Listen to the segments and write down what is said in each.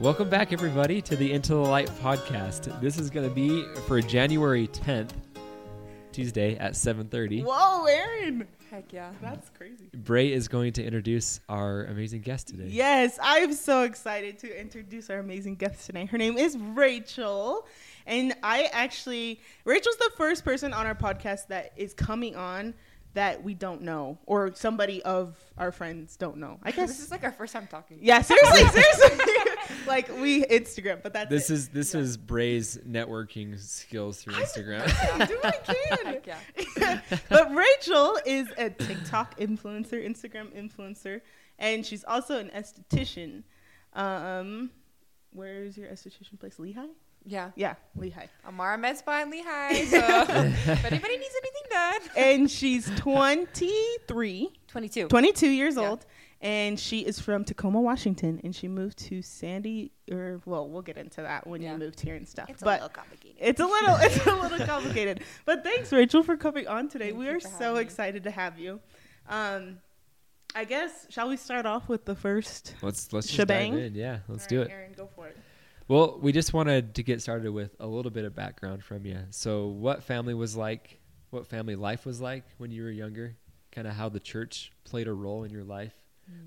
Welcome back, everybody, to the Into the Light podcast. This is going to be for January 10th, Tuesday at 7:30. Whoa, Aaron! Heck yeah. That's crazy. Bray is going to introduce our amazing guest today. Yes, I'm so excited to introduce our amazing guest today. Her name is Rachel, and I actually Rachel's the first person on our podcast that is coming on that we don't know or somebody of our friends don't know. I guess This is like our first time talking. yeah, seriously, seriously. like we Instagram, but that's This it. is this Yeah. is Bray's networking skills through Instagram. I do what I can. Heck yeah. but Rachel is a TikTok influencer, Instagram influencer, and she's also an esthetician. Um, where is your esthetician place? Lehi? Yeah. Yeah, Lehi. Amara Med Spa in Lehi. So if anybody needs anything done. And she's 23, 22. 22 years Yeah. old, and she is from Tacoma, Washington, and she moved to Sandy, or well, we'll get into that when Yeah. you moved here and stuff. It's a but little complicated. It's a little it's a little complicated. But thanks, Rachel, for coming on today. Thank we are so having me. excited to have you. Um I guess shall we start off with the first Let's let's just Shebang? dive in. Yeah, let's All do it. Aaron, go for it. Well, we just wanted to get started with a little bit of background from you. So, what family was like? What family life was like when you were younger? Kind of how the church played a role in your life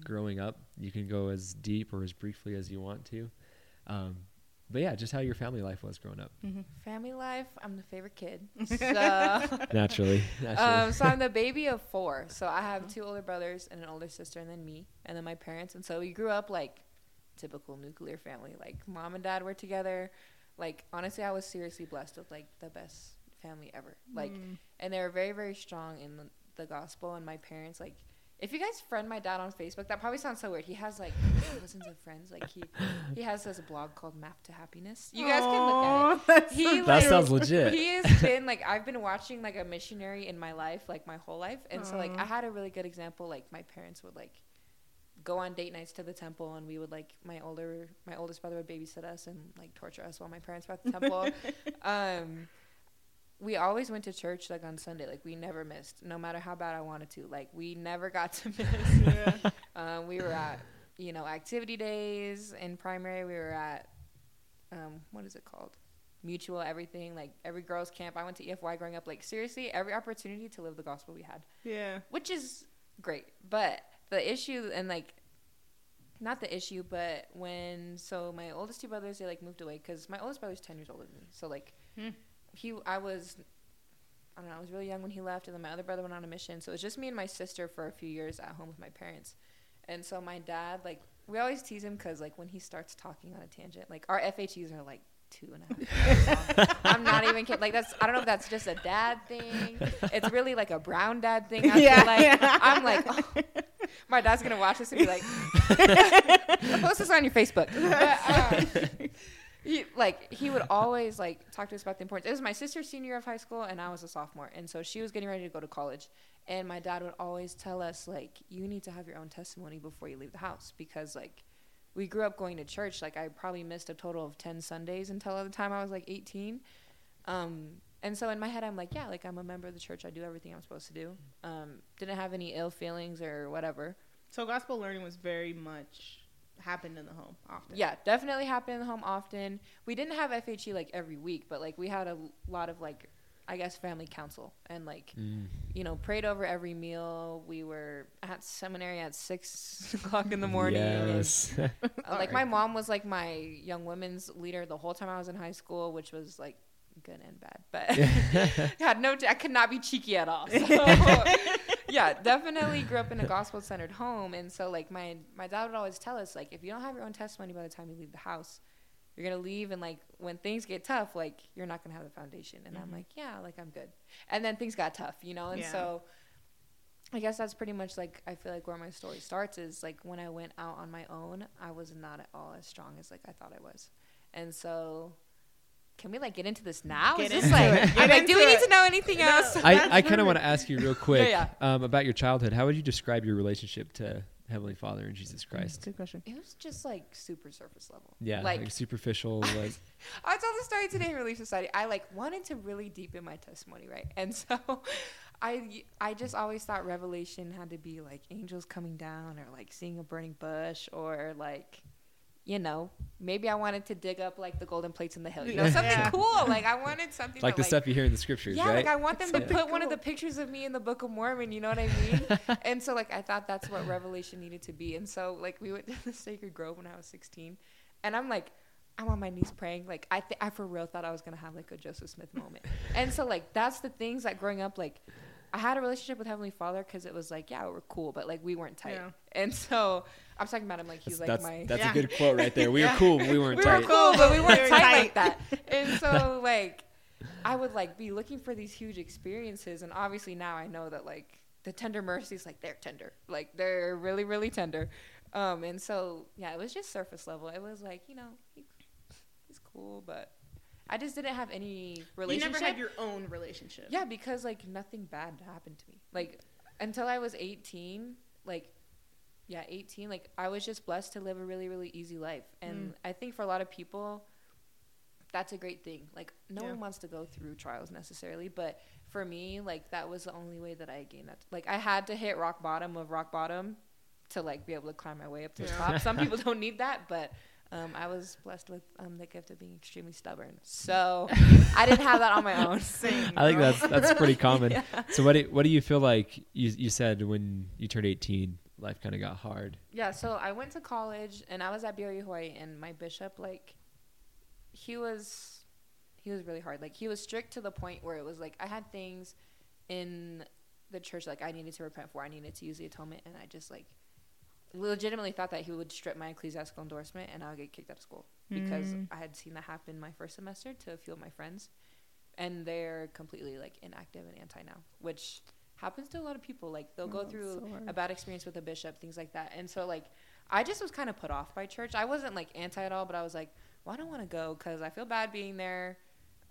growing up. You can go as deep or as briefly as you want to. Um, but yeah, just how your family life was growing up. Family life. I'm the favorite kid. So, Naturally. naturally. um, so I'm the baby of four. So I have two older brothers and an older sister, and then me, and then my parents. And so we grew up like typical nuclear family. Like mom and dad were together. Like honestly, I was seriously blessed with like the best family ever. Like Mm. and they were very very strong in the, the gospel and my parents like if you guys friend my dad on facebook that probably sounds so weird he has like thousands of friends like he he has this blog called map to happiness you guys can look at it He, so that like- sounds legit. he has been like I've been watching like a missionary in my life like my whole life, and so like I had a really good example. Like my parents would like go on date nights to the temple, and we would like my older my oldest brother would babysit us and like torture us while my parents were at the temple. um, we always went to church like on Sunday. Like we never missed, no matter how bad I wanted to. Like we never got to miss. Yeah. Um, we were at, you know, activity days in primary. We were at, um, what is it called? Mutual everything. Like every girls' camp. I went to EFY growing up. Like seriously, every opportunity to live the gospel we had, yeah. which is great. But the issue and like, not the issue, but when so my oldest two brothers they like moved away because my oldest brother's ten years older than me. So like, Hmm. he I was. I don't know. I was really young when he left, and then my other brother went on a mission. So it was just me and my sister for a few years at home with my parents. And so my dad, like, we always tease him because, like, when he starts talking on a tangent, like, our FHEs are like two and a half. years. I'm not even kidding. Like, that's, I don't know if that's just a dad thing. It's really like a brown dad thing. I Yeah, feel like. yeah. I'm like, oh. My dad's to watch this and be like, post this on your Facebook. But, um, he like he would always like talk to us about the importance. It was my sister's senior year of high school, and I was a sophomore, and so she was getting ready to go to college. And my dad would always tell us like, you need to have your own testimony before you leave the house because like we grew up going to church. Like I probably missed a total of ten Sundays until the time I was like eighteen. Um, and so in my head, I'm like, yeah, like I'm a member of the church. I do everything I'm supposed to do. Um, didn't have any ill feelings or whatever. So gospel learning was very much happened in the home often. Yeah, definitely happened in the home often. We didn't have FHE like every week, but like we had a lot of like, I guess, family council and like, Mm. you know, prayed over every meal. We were at seminary at six o'clock in the morning. Yes. and, uh, like Alright. my mom was like my young women's leader the whole time I was in high school, which was like good and bad, but had no, I could not be cheeky at all. So, yeah, definitely grew up in a gospel centered home, and so like my my dad would always tell us like if you don't have your own testimony by the time you leave the house, you're gonna leave, and like when things get tough, like you're not gonna have the foundation. And I'm Mhm. like, yeah, like I'm good. And then things got tough, you know, and Yeah. so. I guess that's pretty much like I feel like where my story starts is like when I went out on my own, I was not at all as strong as like I thought I was, and so can we like get into this now? Get is this like. I'm like, do we into need it. to know anything No. else? I, I kind of want to ask you real quick Yeah, Um, about your childhood. How would you describe your relationship to Heavenly Father and Jesus Christ? Good question. It was just like super surface level. Yeah, Like, like, superficial. Like I told the story today in Relief Society. I like wanted to really deepen my testimony, right? And so I I just always thought revelation had to be like angels coming down or like seeing a burning bush or like you know, maybe I wanted to dig up like the golden plates in the hill. You know, something Yeah. cool. Like I wanted something like that, the stuff you hear in the scriptures, Yeah, right? like I want them to Something put one of the pictures of me in the Book of Mormon. You know what I mean? and so like I thought that's what Revelation needed to be. And so like we went to the Sacred Grove when I was 16, and I'm like. I'm on my knees praying. Like I, th- I for real thought I was gonna have like a Joseph Smith moment. and so like that's the things that growing up, like I had a relationship with Heavenly Father because it was like, yeah, we're cool, but like we weren't tight. Yeah. And so I'm talking about him like he's that's like that's, my that's Yeah. a good quote right there. We Yeah. were cool, but we weren't we tight. were cool, but we weren't We were tight, like that. And so like I would like be looking for these huge experiences, and obviously now I know that like the tender mercies, like they're tender, like they're really really tender. Um, and so yeah, it was just surface level. It was like you know he, he's cool, but I just didn't have any You relationship. never had your own relationship. Yeah, because like nothing bad happened to me. Like until I was 18, like yeah, 18, like I was just blessed to live a really really easy life. And Mm. I think for a lot of people that's a great thing. Like no Yeah. one wants to go through trials necessarily, but for me, like that was the only way that I gained that. Like I had to hit rock bottom of rock bottom to like be able to climb my way up to the top. Some people don't need that, but um, I was blessed with um, the gift of being extremely stubborn. So I didn't have that on my own. Same. I think that's that's pretty common. Yeah. So what do, what do you feel like you you said when you turned 18, life kind of got hard? Yeah, so I went to college and I was at BYU Hawaii and my bishop like he was he was really hard. Like he was strict to the point where it was like I had things in the church like I needed to repent for. I needed to use the atonement and I just like legitimately thought that he would strip my ecclesiastical endorsement and I would get kicked out of school because Mm. I had seen that happen my first semester to a few of my friends and they're completely like inactive and anti now, which happens to a lot of people. Like they'll Oh, go through so a bad experience with a bishop, things like that. And so like I just was kind of put off by church. I wasn't like anti at all, but I was like, well, I don't want to go because I feel bad being there.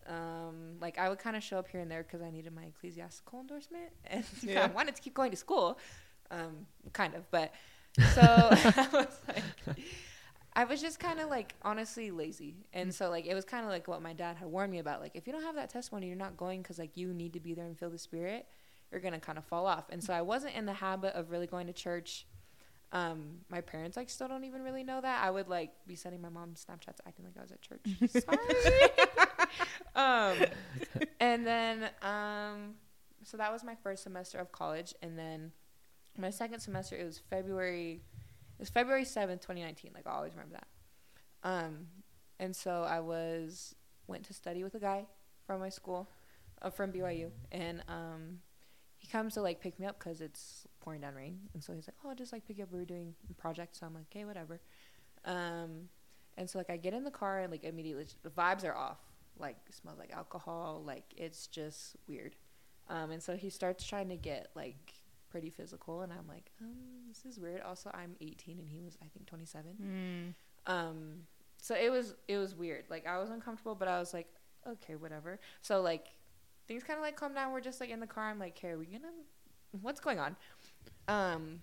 Um, like I would kind of show up here and there because I needed my ecclesiastical endorsement, and Yeah. I wanted to keep going to school, um, kind of. But so I was like, I was just kind of like honestly lazy, and so like it was kind of like what my dad had warned me about. Like if you don't have that testimony, you're not going because like you need to be there and feel the spirit. You're gonna kind of fall off, and so I wasn't in the habit of really going to church. Um, my parents like still don't even really know that. I would like be sending my mom Snapchats acting like I was at church. Sorry. um, and then um, so that was my first semester of college, and then my second semester it was February. It was February seventh, twenty nineteen. Like I always remember that. Um, and so I was went to study with a guy from my school, uh, from BYU, and um, he comes to like pick me up because it's pouring down rain, and so he's like, "Oh, I'll just like pick you up. We were doing a project." So I'm like, "Okay, whatever." Um, and so like I get in the car and like immediately the vibes are off. Like smells like alcohol. Like it's just weird. Um, and so he starts trying to get like pretty physical, and I'm like, um, this is weird. Also, I'm 18 and he was I think 27. Mm. Um, so it was it was weird. Like I was uncomfortable, but I was like, okay, whatever. So like things kind of like calm down. We're just like in the car. I'm like, okay, are we gonna? What's going on? Um,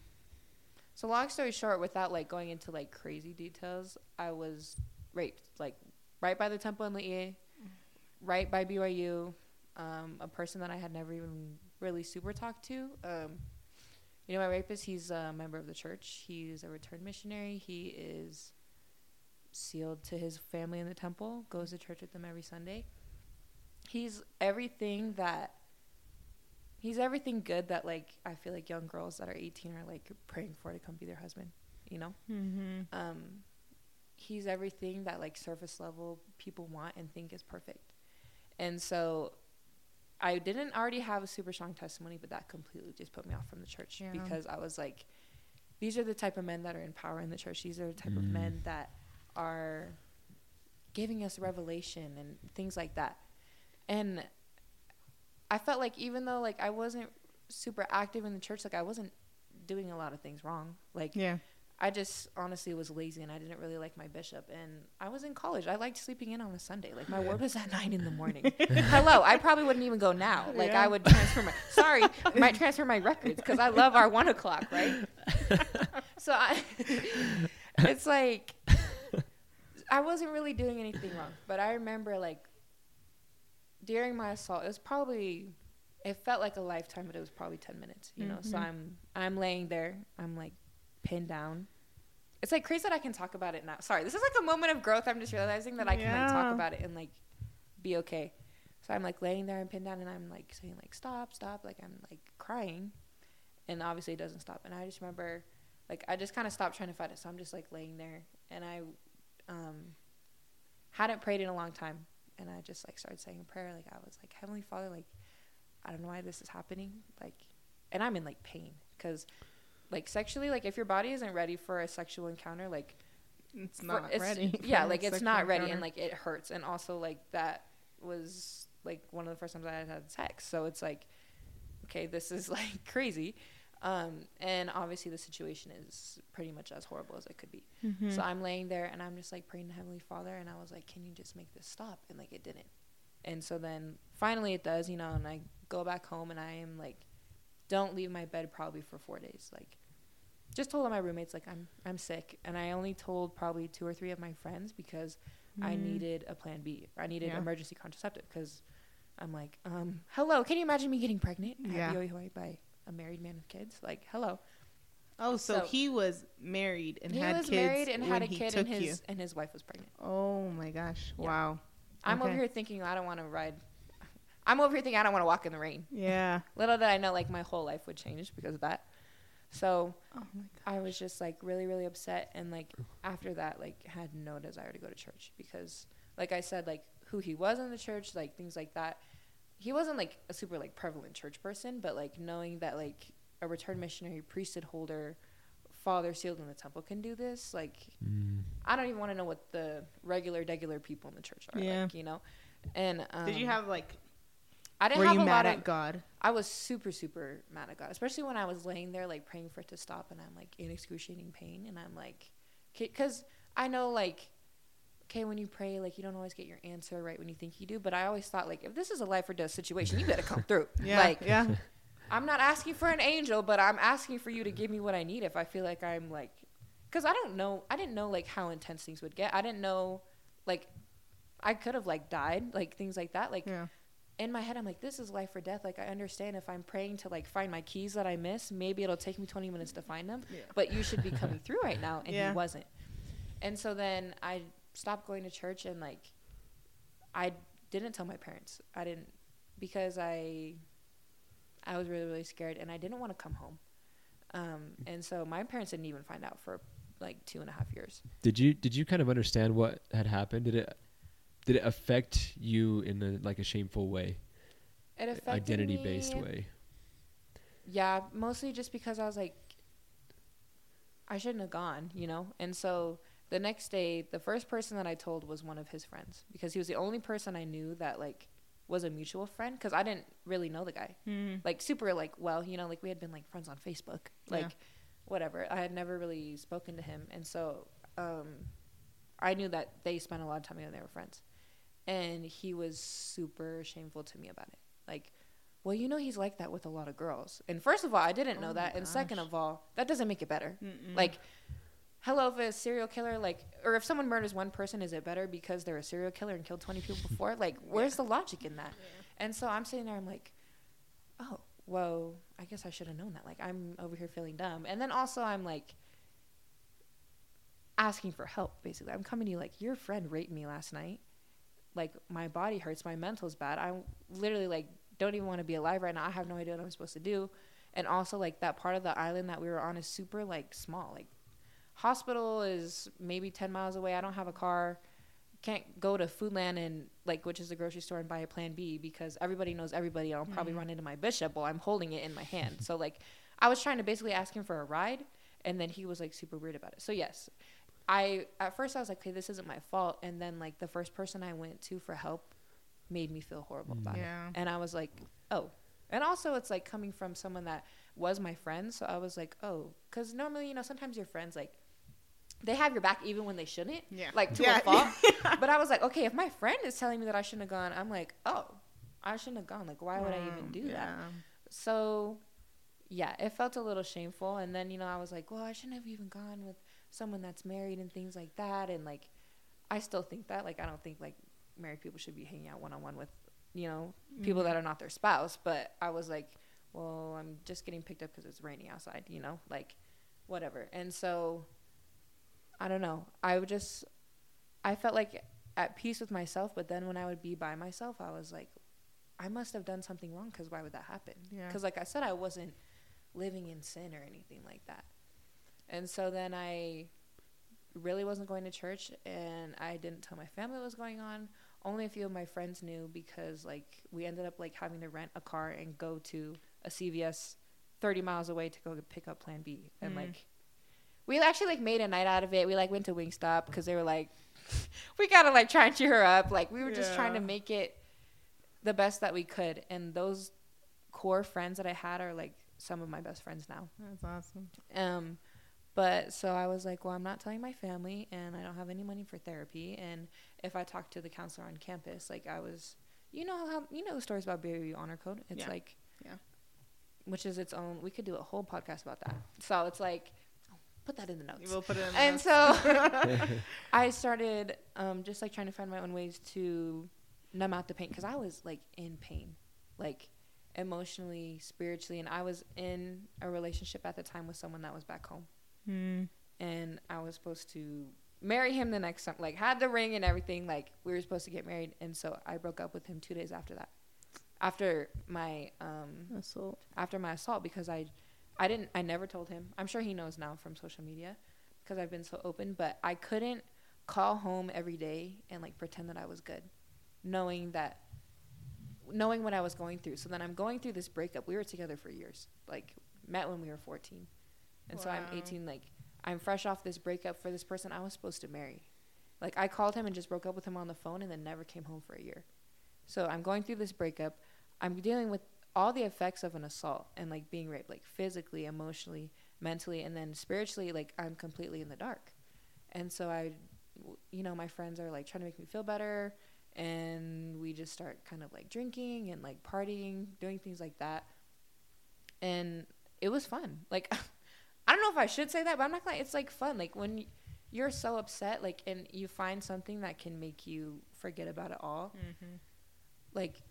so long story short, without like going into like crazy details, I was raped like right by the temple in Laie, right by BYU. Um, a person that I had never even really super talked to. Um, you know, my rapist, he's a member of the church. He's a returned missionary. He is sealed to his family in the temple, goes to church with them every Sunday. He's everything that he's everything good that like I feel like young girls that are 18 are like praying for to come be their husband, you know? Mm-hmm. Um he's everything that like surface level people want and think is perfect. And so I didn't already have a super strong testimony, but that completely just put me off from the church Yeah. because I was like, these are the type of men that are in power in the church. These are the type of Mm. men that are giving us revelation and things like that. And I felt like even though like I wasn't super active in the church, like I wasn't doing a lot of things wrong. Like Yeah. I just honestly was lazy and I didn't really like my bishop. And I was in college. I liked sleeping in on a Sunday. Like my word was at nine in the morning. Hello, I probably wouldn't even go now. Like Yeah. I would transfer my sorry, might transfer my records because I love our one o'clock, right? so I, it's like I wasn't really doing anything wrong, but I remember like during my assault, it was probably it felt like a lifetime, but it was probably ten minutes. You know, so Mhm. I'm I'm laying there, I'm like pinned down. It's like crazy that I can talk about it now. Sorry, this is like a moment of growth. I'm just realizing that I can like talk about it and like be okay. So I'm like laying there and pinned down, and I'm like saying like stop, stop, like I'm like crying, and obviously it doesn't stop. And I just remember, like I just kind of stopped trying to fight it. So I'm just like laying there, and I um, hadn't prayed in a long time, and I just like started saying a prayer. Like I was like Heavenly Father, like I don't know why this is happening, like, and I'm in like pain because. Like sexually, like if your body isn't ready for a sexual encounter, like It's for- not it's- ready. Yeah, like it's not ready, encounter. and like it hurts, and also like that was like one of the first times I had had sex, so it's like, okay, this is like crazy, um, and obviously the situation is pretty much as horrible as it could be. Mhm. So I'm laying there and I'm just like praying to Heavenly Father, and I was like, can you just make this stop? And like it didn't, and so then finally it does, you know, and I go back home and I am like, don't leave my bed probably for four days, like just told all my roommates like I'm I'm sick, and I only told probably two or three of my friends because I Mm. needed a plan B. I needed Yeah. emergency contraceptive because I'm like, um, hello, can you imagine me getting pregnant at Yeah. By a married man with kids? Like, hello. Oh, so, So- he was married and he had was kids married and had a kid, and his you. and his wife was pregnant. Oh my gosh! Yeah. Wow. I'm over here thinking I don't want to ride. I'm over here thinking I don't want to walk in the rain. Yeah. Little did I know, like my whole life would change because of that. So Oh. I was just like really, really upset, and like after that, like had no desire to go to church because, like I said, like who he was in the church, like things like that. He wasn't like a super like prevalent church person, but like knowing that like a returned missionary, priesthood holder, father sealed in the temple can do this, like Mm. I don't even want to know what the regular, regular people in the church are Yeah. like, you know. And um, Did you have like? I didn't Were have you a mad lot at of. God? I was super, super mad at God, especially when I was laying there, like praying for it to stop, and I'm like in excruciating pain, and I'm like, because I know, like, okay, when you pray, like you don't always get your answer right when you think you do, but I always thought, like, if this is a life or death situation, you better come through. Yeah. Like, yeah. I'm not asking for an angel, but I'm asking for you to give me what I need if I feel like I'm like, because I don't know, I didn't know like how intense things would get. I didn't know, like, I could have like died, like things like that, like Yeah. in my head i'm like this is life or death like i understand if i'm praying to like find my keys that i miss maybe it'll take me 20 minutes to find them Yeah. but you should be coming through right now and Yeah. he wasn't and so then i stopped going to church and like i didn't tell my parents i didn't because i i was really really scared and i didn't want to come home um, and so my parents didn't even find out for like two and a half years Did you did you kind of understand what had happened? Did it did it affect you in a like a shameful way, it affected identity based way? Yeah, mostly just because I was like, I shouldn't have gone, you know? And so the next day, the first person that I told was one of his friends because he was the only person I knew that, like, was a mutual friend because I didn't really know the guy. Mm. Like, super, like, well, you know, like, we had been, like, friends on Facebook. Like, Yeah. whatever. I had never really spoken to him. And so um, I knew that they spent a lot of time together, they were friends. And he was super shameful to me about it. Like, well, you know, he's like that with a lot of girls. And first of all, I didn't know Oh that. my And second of all, that doesn't make it better. Mm-mm. Like, hello, if a serial killer, like, or if someone murders one person, is it better because they're a serial killer and killed 20 people before? Like, where's the logic in that? And so I'm sitting there, I'm like, oh, whoa, I guess I should have known that. Like, I'm over here feeling dumb. And then also, I'm like, asking for help, basically. I'm coming to you like, your friend raped me last night. Like, my body hurts, my mental's bad. I literally, like, don't even want to be alive right now. I have no idea what I'm supposed to do. And also, like, that part of the island that we were on is super, like, small. Like, hospital is maybe 10 miles away. I don't have a car. Can't go to Foodland and, like, which is a grocery store and buy a plan B because everybody knows everybody. I'll probably Mhm. run into my bishop while I'm holding it in my hand. So, like, I was trying to basically ask him for a ride, and then he was, like, super weird about it. So, yes, I, at first, I was like, okay, this isn't my fault. And then, like, the first person I went to for help made me feel horrible about it. And I was like, oh. And also, it's like coming from someone that was my friend. So I was like, oh. Because normally, you know, sometimes your friends, like, they have your back even when they shouldn't. Yeah. Like, to Yeah. a fault. but I was like, okay, if my friend is telling me that I shouldn't have gone, I'm like, oh, I shouldn't have gone. Like, why would I even Um, do that? So, yeah, it felt a little shameful. And then, you know, I was like, well, I shouldn't have even gone with someone that's married and things like that. And like, I still think that. Like, I don't think like married people should be hanging out one on one with, you know, people that are not their spouse. But I was like, well, I'm just getting picked up because it's raining outside, you know, like whatever. And so, I don't know. I would just, I felt like at peace with myself. But then when I would be by myself, I was like, I must have done something wrong because why would that happen? Yeah. Because, like I said, I wasn't living in sin or anything like that. And so then I really wasn't going to church and I didn't tell my family what was going on. Only a few of my friends knew because like we ended up like having to rent a car and go to a CVS 30 miles away to go pick up plan B and Mm. like we actually like made a night out of it. We like went to Wingstop because they were like we got to like try and cheer her up. Like we were just trying to make it the best that we could and those core friends that I had are like some of my best friends now. That's awesome. Um, but so I was like, well, I'm not telling my family, and I don't have any money for therapy. And if I talk to the counselor on campus, like I was, you know how you know the stories about Berry Honor Code. It's Yeah. like, Yeah. which is its own. We could do a whole podcast about that. So it's like, put that in the notes. We'll put it in. the And notes. so I started um, just like trying to find my own ways to numb out the pain because I was like in pain, like emotionally, spiritually, and I was in a relationship at the time with someone that was back home, Hmm. and I was supposed to marry him the next summer, like had the ring and everything, like we were supposed to get married, and so I broke up with him two days after that, after my um, assault. after my assault because I I didn't I never told him. I'm sure he knows now from social media because I've been so open, but I couldn't call home every day and like pretend that I was good knowing that knowing what I was going through. So then I'm going through this breakup. We were together for years. Like met when we were 14. And so I'm 18 like I'm fresh off this breakup for this person I was supposed to marry. Like I called him and just broke up with him on the phone and then never came home for a year. So I'm going through this breakup. I'm dealing with all the effects of an assault and like being raped, like physically, emotionally, mentally, and then spiritually, like I'm completely in the dark. And so I, you know, my friends are like trying to make me feel better. And we just start kind of like drinking and like partying, doing things like that. And it was fun. Like, I don't know if I should say that, but I'm not gonna, it's like fun. Like when you're so upset, like, and you find something that can make you forget about it all. Mm-hmm. Like,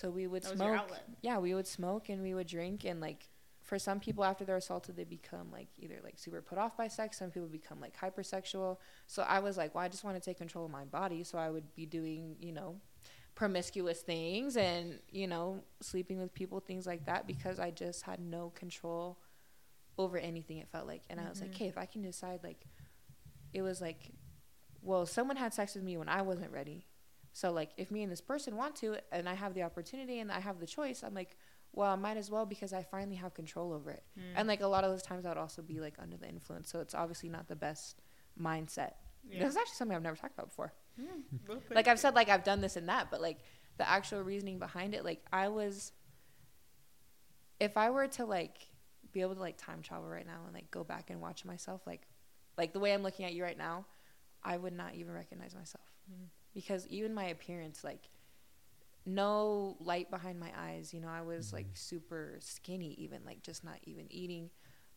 so we would That smoke outlet. yeah, we would smoke and we would drink and like for some people after they're assaulted they become like either like super put off by sex, some people become like hypersexual. So I was like, well, I just want to take control of my body, so I would be doing, you know, promiscuous things and, you know, sleeping with people, things like that because I just had no control over anything it felt like. And I was like. Mm-hmm. "Okay, if I can decide like it was like well, someone had sex with me when I wasn't ready. So like if me and this person want to and I have the opportunity and I have the choice, I'm like, well, I might as well because I finally have control over it. Mm. And like a lot of those times I would also be like under the influence. So it's obviously not the best mindset. Yeah. This is actually something I've never talked about before. We'll Like I've said like I've done this and that, but like the actual reasoning behind it, like I was if I were to like be able to like time travel right now and like go back and watch myself like like the way I'm looking at you right now, I would not even recognize myself. Mm. Because even my appearance like no light behind my eyes, you know, I was like super skinny even like just not even eating.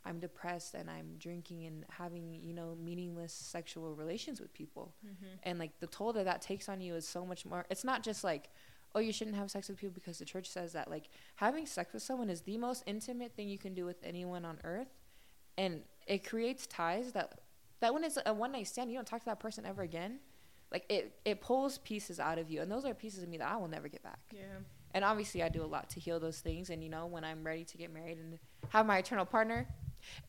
I'm depressed and I'm drinking and having, you know, meaningless sexual relations with people Mhm. and like the toll that that takes on you is so much more it's not just like oh you shouldn't have sex with people because the church says that like having sex with someone is the most intimate thing you can do with anyone on earth and it creates ties that that when it's a one night stand you don't talk to that person ever again like it it pulls pieces out of you and those are pieces of me that i will never get back Yeah. and obviously i do a lot to heal those things and you know when i'm ready to get married and have my eternal partner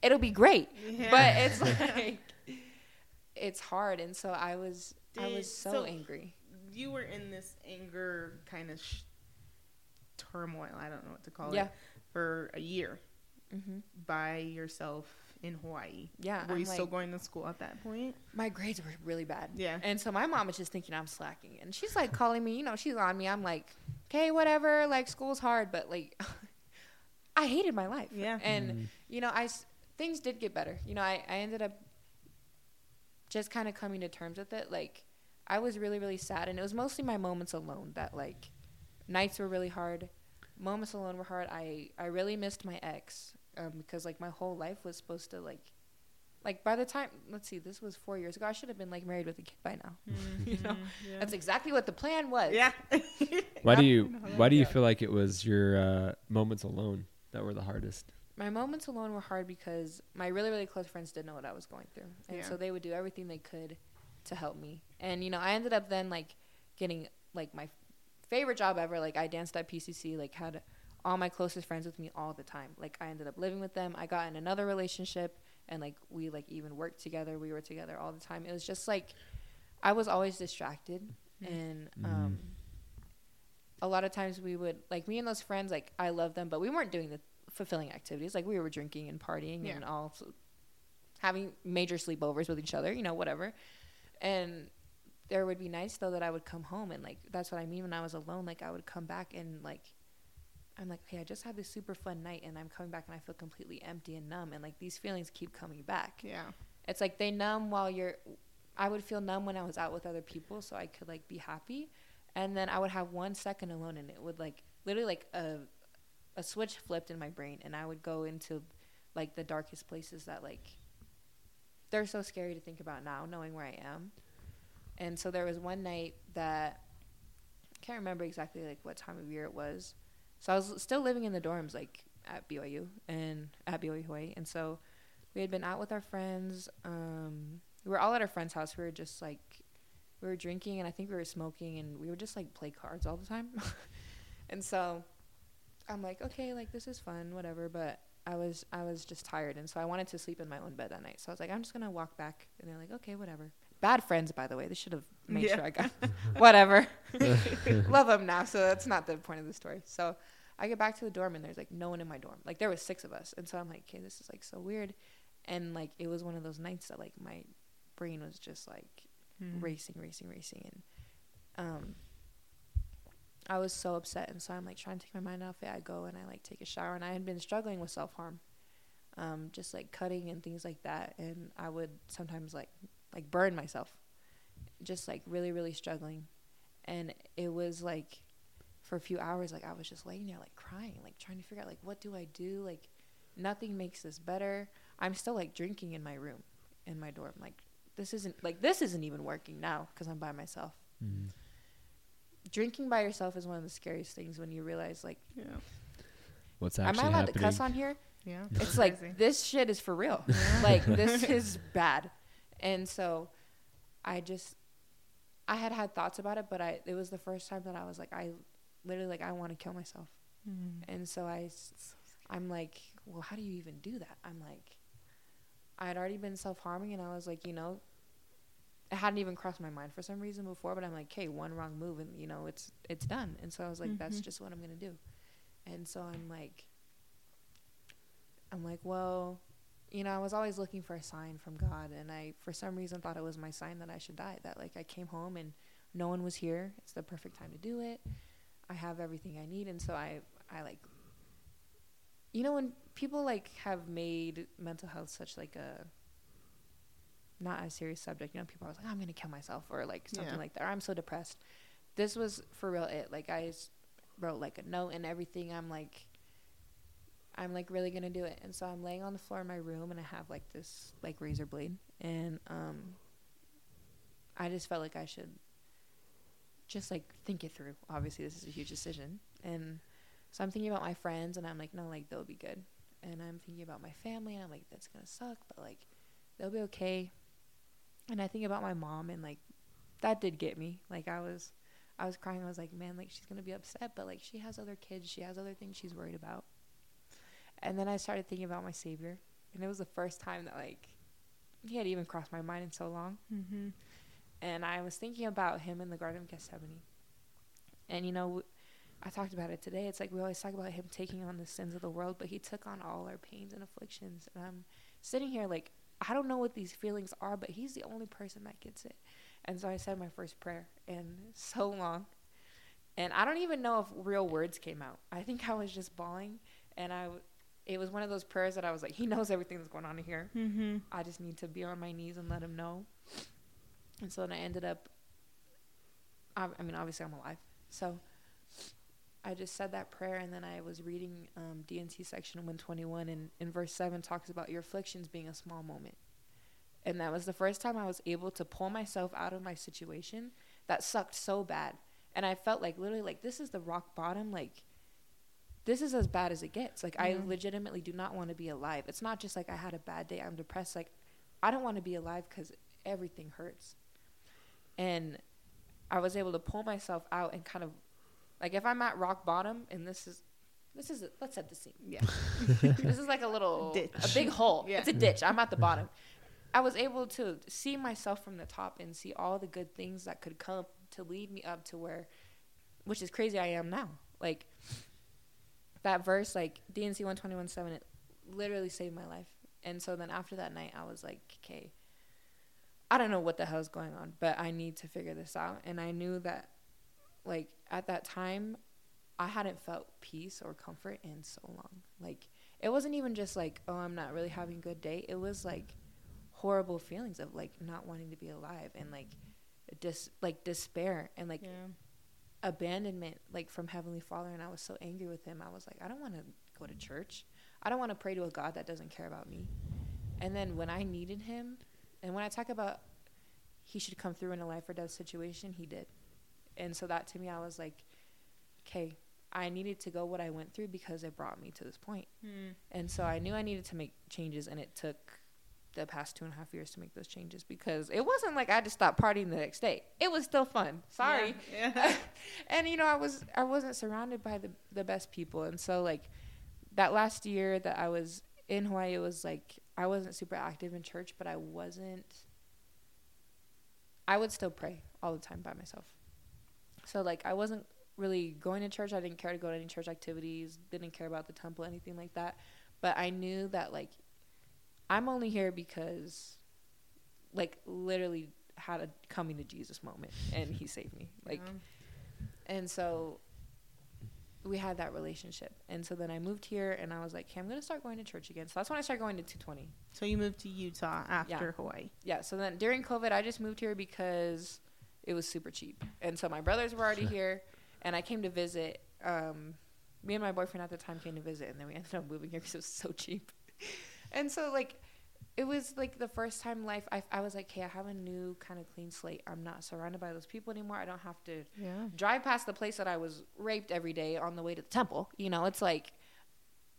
it'll be great Yeah. but it's like it's hard and so i was i was so, so- angry you were in this anger kind of sh- turmoil. I don't know what to call Yeah. it for a year hmm by yourself in Hawaii. yeah Were I'm you still going to school at that point? my grades were really bad. Yeah. and so my mom was just thinking i'm slacking. And she's like calling me you know she's on me. I'm like okay whatever like school's hard. But like i hated my life. Yeah. and Mhm. you know i s- things did get better. You know i, I ended up just kind of coming to terms with it. Like i was really really sad. And it was mostly my moments alone that like nights were really hard. Moments alone were hard. I i really missed my ex um, because like my whole life was supposed to like like by the time let's see this was four years ago i should have been like married with a kid by now. You know, Mhm, yeah. that's exactly what the plan was. Yeah. Why do you Why do you feel like it was your uh, moments alone that were the hardest? my moments alone were hard because my really really close friends didn't know what i was going through. And Yeah. so they would do everything they could to help me. And you know i ended up then like getting like my favorite job ever like i danced at pcc like had all my closest friends with me all the time. Like i ended up living with them. I got in another relationship and like we like even worked together. We were together all the time. It was just like i was always distracted. Mm. and Mhm. um a lot of times we would like me and those friends like i love them but we weren't doing the fulfilling activities. Like we were drinking and partying Yeah. and all having major sleepovers with each other you know whatever. And there would be nights though that i would come home and like that's what i mean. When i was alone like i would come back and like i'm like okay i just had this super fun night and i'm coming back and i feel completely empty and numb and like these feelings keep coming back. Yeah. it's like they numb while you're i would feel numb when i was out with other people so i could like be happy. And then i would have one second alone and it would like literally like a a switch flipped in my brain and i would go into like the darkest places that like they're so scary to think about now knowing where i am. And so there was one night that I can't remember exactly like what time of year it was so i was still living in the dorms like at byu and at byu hawaii and so we had been out with our friends. Um, we were all at our friend's house. We were just like, we were drinking and I think we were smoking and we would just like play cards all the time. and so I'm like, okay, like this is fun, whatever. But I was, I was just tired. And so I wanted to sleep in my own bed that night. So I was like, I'm just going to walk back. And they're like, okay, whatever. Bad friends, by the way. They should have made Yeah. sure I got whatever. Love them now. So that's not the point of the story. So I get back to the dorm and there's like no one in my dorm. Like there was six of us. And so I'm like, okay, this is like so weird. And like it was one of those nights that like my brain was just like Mm. racing, racing, racing, and um, I was so upset. And so I'm like trying to take my mind off it. I go and I like take a shower, and I had been struggling with self harm, um, just like cutting and things like that. And I would sometimes like like burn myself, just like really, really struggling. And it was like for a few hours, like I was just laying there like crying, like trying to figure out like what do I do, like nothing makes this better. I'm still like drinking in my room, in my dorm. Like this isn't like this isn't even working now because I'm by myself. Mhm. Drinking by yourself is one of the scariest things when you realize like, Yeah. What's am I allowed happening? to cuss on here? Yeah. It's like this shit is for real. like this is bad, and so I just I had had thoughts about it, but I it was the first time that I was like I literally like I want to kill myself. Mm. And so I I'm like, well, how do you even do that? I'm like, I had already been self harming, and I was like, you know, it hadn't even crossed my mind for some reason before, but I'm like, hey, one wrong move, and you know, it's it's done. And so I was like, that's Mhm. just what I'm gonna do. And so I'm like, I'm like, well, you know, I was always looking for a sign from God, and I, for some reason, thought it was my sign that I should die. That like I came home and no one was here. It's the perfect time to do it. I have everything I need, and so I, I like you know when people like have made mental health such like a not a serious subject you know people are like i'm gonna kill myself or like something Yeah. like that or i'm so depressed this was for real it like I wrote like a note and everything i'm like i'm like really gonna do it and so i'm laying on the floor in my room and i have like this like razor blade and um i just felt like i should just like think it through obviously this is a huge decision and so I'm thinking about my friends, and I'm like, no, like they'll be good. And I'm thinking about my family, and I'm like, that's gonna suck, but like they'll be okay. And I think about my mom, and like that did get me. Like I was, I was crying. I was like, man, like she's gonna be upset, but like she has other kids, she has other things she's worried about. And then I started thinking about my savior, and it was the first time that like he had even crossed my mind in so long Mm-hmm. and I was thinking about him in the Garden of Gethsemane. And you know, I talked about it today. It's like we always talk about him taking on the sins of the world, but he took on all our pains and afflictions. And I'm sitting here like I don't know what these feelings are, but he's the only person that gets it. And so I said my first prayer in so long. And I don't even know if real words came out. I think I was just bawling and I w- it was one of those prayers that I was like, he knows everything that's going on in here. Mm-hmm. I just need to be on my knees and let him know. And so then I ended up, I, I mean, obviously I'm alive. So I just said that prayer, and then I was reading um, D&C section 121, and in verse 7 talks about your afflictions being a small moment. And that was the first time I was able to pull myself out of my situation that sucked so bad. And I felt like literally, like, this is the rock bottom. Like, this is as bad as it gets. Like, I legitimately do not want to be alive. It's not just like I had a bad day, I'm depressed. Like, I don't want to be alive because everything hurts. And I was able to pull myself out and kind of like if I'm at rock bottom and this is this is a, let's set the scene. Yeah. this is like a little Ditch. a big hole. Yeah. It's a ditch. I'm at the bottom. I was able to see myself from the top and see all the good things that could come to lead me up to where which is crazy I am now. Like that verse like D&C 121 7 it literally saved my life. And so then after that night I was like, okay, I don't know what the hell's going on, but I need to figure this out. And I knew that, like, at that time, I hadn't felt peace or comfort in so long. Like, it wasn't even just like, oh, I'm not really having a good day. It was like horrible feelings of like not wanting to be alive and like dis like despair and like Yeah. Abandonment like from heavenly father and i was so angry with him. I was like i don't want to go to church. I don't want to pray to a god that doesn't care about me. And then when i needed him and when i talk about he should come through in a life or death situation he did. And so that to me i was like okay i needed to go what i went through because it brought me to this point. Hmm. and so i knew i needed to make changes and it took the past two and a half years to make those changes because it wasn't like i just stopped partying the next day. It was still fun. Sorry. Yeah. yeah. and you know i was i wasn't surrounded by the the best people. And so like that last year that i was in hawaii it was like i wasn't super active in church but i wasn't i would still pray all the time by myself. So like i wasn't really going to church. I didn't care to go to any church activities didn't care about the temple anything like that. But i knew that like i'm only here because like literally had a coming to jesus moment and he saved me like and so we had that relationship. And so then I moved here and I was like, okay, I'm going to start going to church again. So that's when I started going to 220. So you moved to Utah after Hawaii. Yeah. So then during COVID, I just moved here because it was super cheap. And so my brothers were already here and I came to visit. Um, me and my boyfriend at the time came to visit and then we ended up moving here because it was so cheap. And so like, it was like the first time in life I, I was like, hey, I have a new kind of clean slate. I'm not surrounded by those people anymore. I don't have to Yeah. drive past the place that I was raped every day on the way to the temple. You know, it's like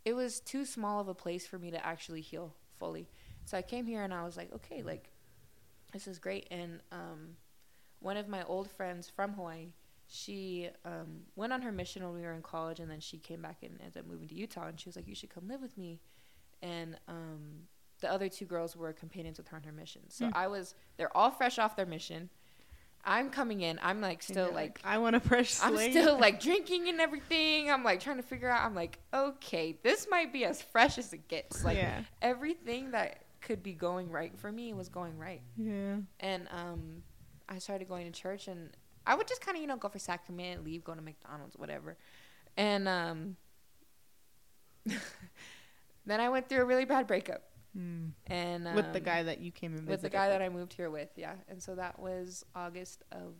it was too small of a place for me to actually heal fully. So I came here and I was like, okay, like this is great. And um, one of my old friends from Hawaii, she um, went on her mission when we were in college, and then she came back and ended up moving to Utah. And she was like, you should come live with me. And um, the other two girls were companions with her on her mission. So I was, they're all fresh off their mission. I'm coming in. I'm like still you're like I want a fresh I'm still like drinking and everything. I'm like trying to figure out. I'm like, okay, this might be as fresh as it gets. Like yeah. everything that could be going right for me was going right. Yeah. And um, I started going to church, and I would just kind of you know go for sacrament, leave, go to McDonald's, whatever. And um, then I went through a really bad breakup, and um, with the guy that you came and with the guy that I moved here with, yeah. And so that was August of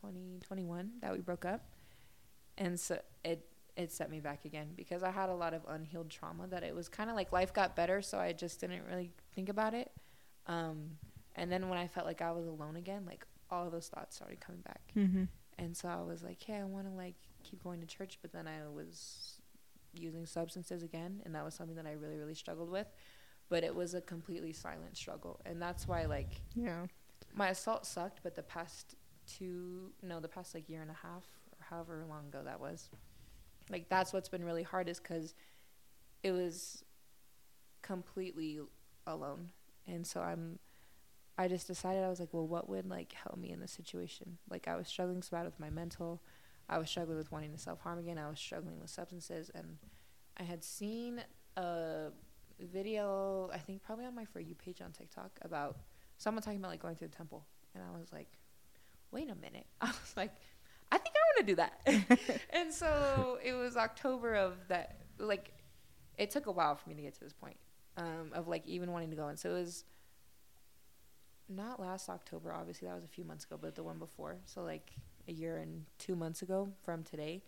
2021 that we broke up. And so it it set me back again because I had a lot of unhealed trauma that it was kind of like life got better, so I just didn't really think about it. Um, and then when I felt like I was alone again, like all of those thoughts started coming back. Mm-hmm. And so I was like, hey, I want to like keep going to church, but then I was using substances again, and that was something that I really, really struggled with. But it was a completely silent struggle, and that's why like Yeah. my assault sucked. But the past two, no, the past like year and a half or however long ago that was, like that's what's been really hard is because it was completely alone, and so I'm. I just decided I was like, well, what would like help me in this situation? Like I was struggling so bad with my mental, I was struggling with wanting to self harm again. I was struggling with substances, and I had seen a video, I think probably on my for you page on TikTok about someone talking about like going to the temple, and I was like, wait a minute. I was like, I think I want to do that. and so it was October of that. Like, it took a while for me to get to this point um, of like even wanting to go, and so it was not last October. Obviously, that was a few months ago, but the one before. So like a year and two months ago from today,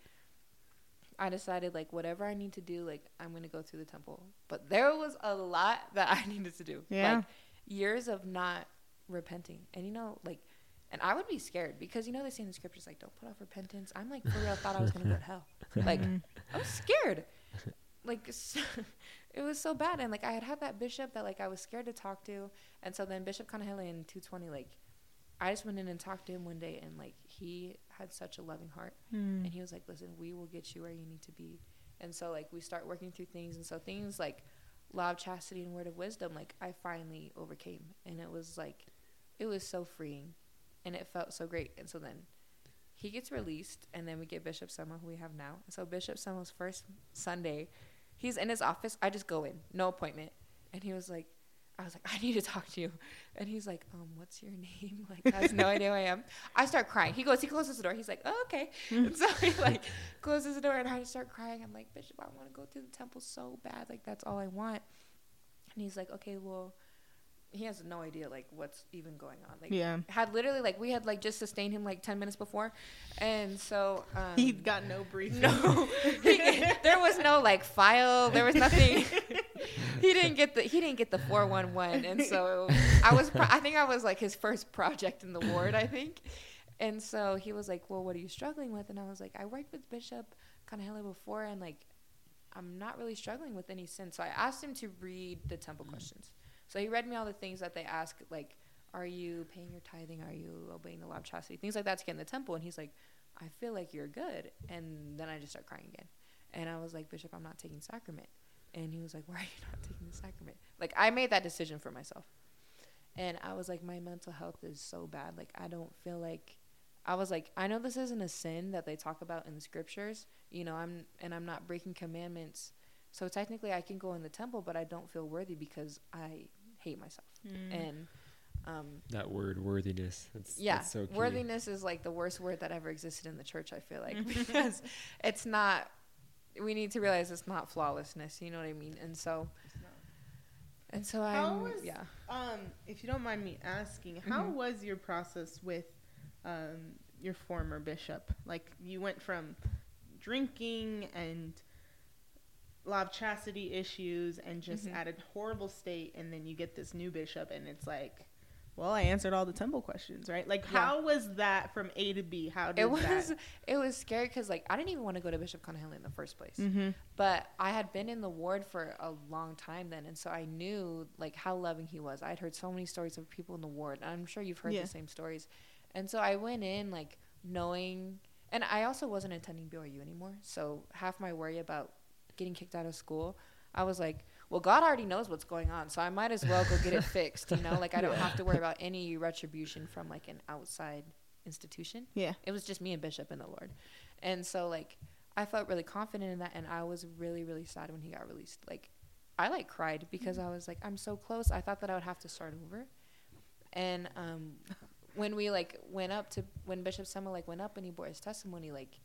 I decided like whatever I need to do, like I'm gonna go through the temple. But there was a lot that I needed to do. Yeah. Like years of not repenting. And you know, like and I would be scared because you know they say in the scriptures like don't put off repentance. I'm like for real thought I was gonna go to hell. Like Mhm. I was scared. Like s- it was so bad, and like I had had that bishop that like I was scared to talk to, and so then Bishop Kanahele in 220, like I just went in and talked to him one day, and like he had such a loving heart, Mm. and he was like, "Listen, we will get you where you need to be," and so like we start working through things, and so things like law of chastity and word of wisdom, like I finally overcame, and it was like it was so freeing, and it felt so great, and so then. He gets released, and then we get Bishop Summer, who we have now. So Bishop Summer's first Sunday, he's in his office. I just go in, no appointment. And he was like, I was like, I need to talk to you. And he's like, um, what's your name? Like, has no idea who I am. I start crying. He goes, he closes the door. He's like, oh, okay. and so he like closes the door and I just start crying. I'm like, Bishop, I want to go to the temple so bad. Like, that's all I want. And he's like, okay, well, he has no idea like what's even going on. Like, Yeah. had literally like we had like just sustained him like 10 minutes before. And so, um, He got no briefing. no, he, there was no like file. There was nothing. He didn't get the he didn't get the four one one, and so I was pro- I think I was like his first project in the ward. I think, and so he was like, "Well, what are you struggling with?" And I was like, "I worked with Bishop Kanahele before, and like I'm not really struggling with any sin." So I asked him to read the temple mm-hmm. questions. So he read me all the things that they ask, like, "Are you paying your tithing? Are you obeying the law of chastity?" Things like that to get in the temple. And he's like. I feel like you're good. And then I just start crying again. And I was like, Bishop, I'm not taking sacrament. And he was like, Why are you not taking the sacrament? Like, I made that decision for myself. And I was like, My mental health is so bad. Like, I don't feel like. I was like, I know this isn't a sin that they talk about in the scriptures, you know, I'm and I'm not breaking commandments. So technically I can go in the temple, but I don't feel worthy because I hate myself. Mm. And um That word worthiness. That's, yeah that's so key. worthiness is like the worst word that ever existed in the church i feel like because it's not we need to realize it's not flawlessness you know what i mean and so and so i'm yeah Um, if you don't mind me asking, how Mhm. was your process with um, your former bishop? Like you went from drinking and law of chastity issues and just Mhm. at a horrible state, and then you get this new bishop, and it's like, well, I answered all the temple questions, right? Like, Yeah. how was that from A to B? How did it was that? it was scary because like i didn't even want to go to bishop Kanahele in the first place Mm-hmm. but i had been in the ward for a long time then and so i knew like how loving he was i'd heard so many stories of people in the ward and i'm sure you've heard Yeah. the same stories and so i went in like knowing and i also wasn't attending byu anymore so half my worry about getting kicked out of school i was like well god already knows what's going on so i might as well go get it fixed you know like i don't have to worry about any retribution from like an outside institution Yeah. it was just me and Bishop and the Lord. And so like I felt really confident in that and I was really, really sad when he got released. Like I like cried because I was like, I'm so close. I thought that I would have to start over. And um when we like went up to when Bishop Summer like went up and he bore his testimony, like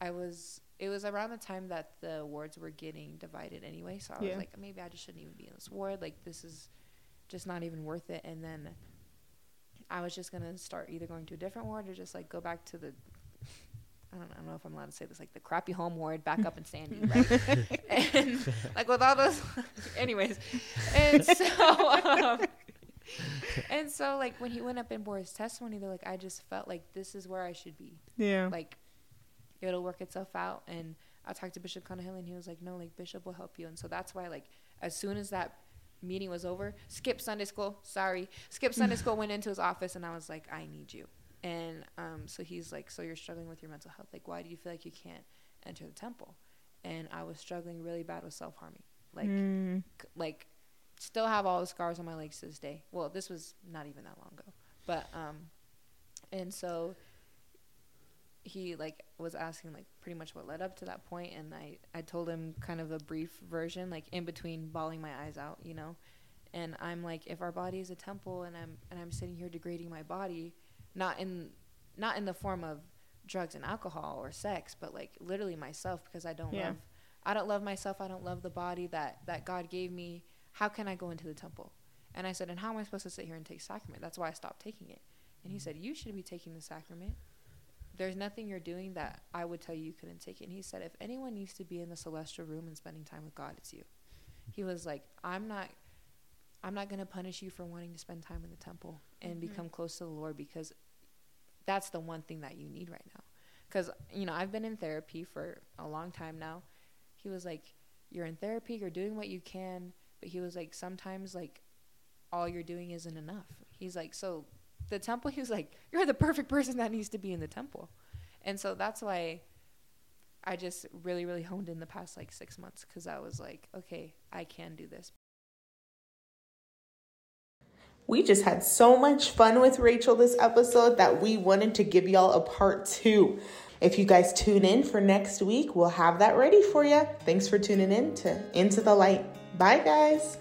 I was it was around the time that the wards were getting divided anyway. So I was like, maybe I just shouldn't even be in this ward. Like this is just not even worth it. And then I was just gonna start either going to a different ward or just like go back to the. I don't, I don't know if I'm allowed to say this, like the crappy home ward back up in Sandy, right? and like with all those, anyways, and so, um, and so like when he went up and bore his testimony, they're like, I just felt like this is where I should be, Yeah. like it'll work itself out. And I talked to Bishop Kanahele, and he was like, No, like Bishop will help you, and so that's why like as soon as that meeting was over, skip Sunday school. Sorry, skip Sunday school. Went into his office, and I was like, I need you. And um, so he's like, so you're struggling with your mental health. Like, why do you feel like you can't enter the temple? And I was struggling really bad with self harming. Like, Mm. c- like, still have all the scars on my legs to this day. Well, this was not even that long ago, but um, and so he like was asking like pretty much what led up to that point and I, I told him kind of a brief version like in between bawling my eyes out you know? And i'm like if our body is a temple and i'm and i'm sitting here degrading my body not in not in the form of drugs and alcohol or sex but like literally myself because i don't Yeah. love i don't love myself i don't love the body that that god gave me how can i go into the temple? And i said and how am i supposed to sit here and take sacrament? That's why i stopped taking it. And he mm. said you should be taking the sacrament there's nothing you're doing that I would tell you you couldn't take it. And he said, if anyone needs to be in the celestial room and spending time with God, it's you. He was like, I'm not, I'm not going to punish you for wanting to spend time in the temple and Mhm. become close to the Lord because that's the one thing that you need right now. Because, you know, I've been in therapy for a long time now. He was like, you're in therapy, you're doing what you can. But he was like, sometimes, like, all you're doing isn't enough. He's like, so the temple, he was like, you're the perfect person that needs to be in the temple. And so that's why I just really, really honed in the past like six months because I was like, okay, I can do this. We just had so much fun with Rachel this episode that we wanted to give y'all a part two. If you guys tune in for next week, we'll have that ready for you. Thanks for tuning in to Into the Light. Bye, guys.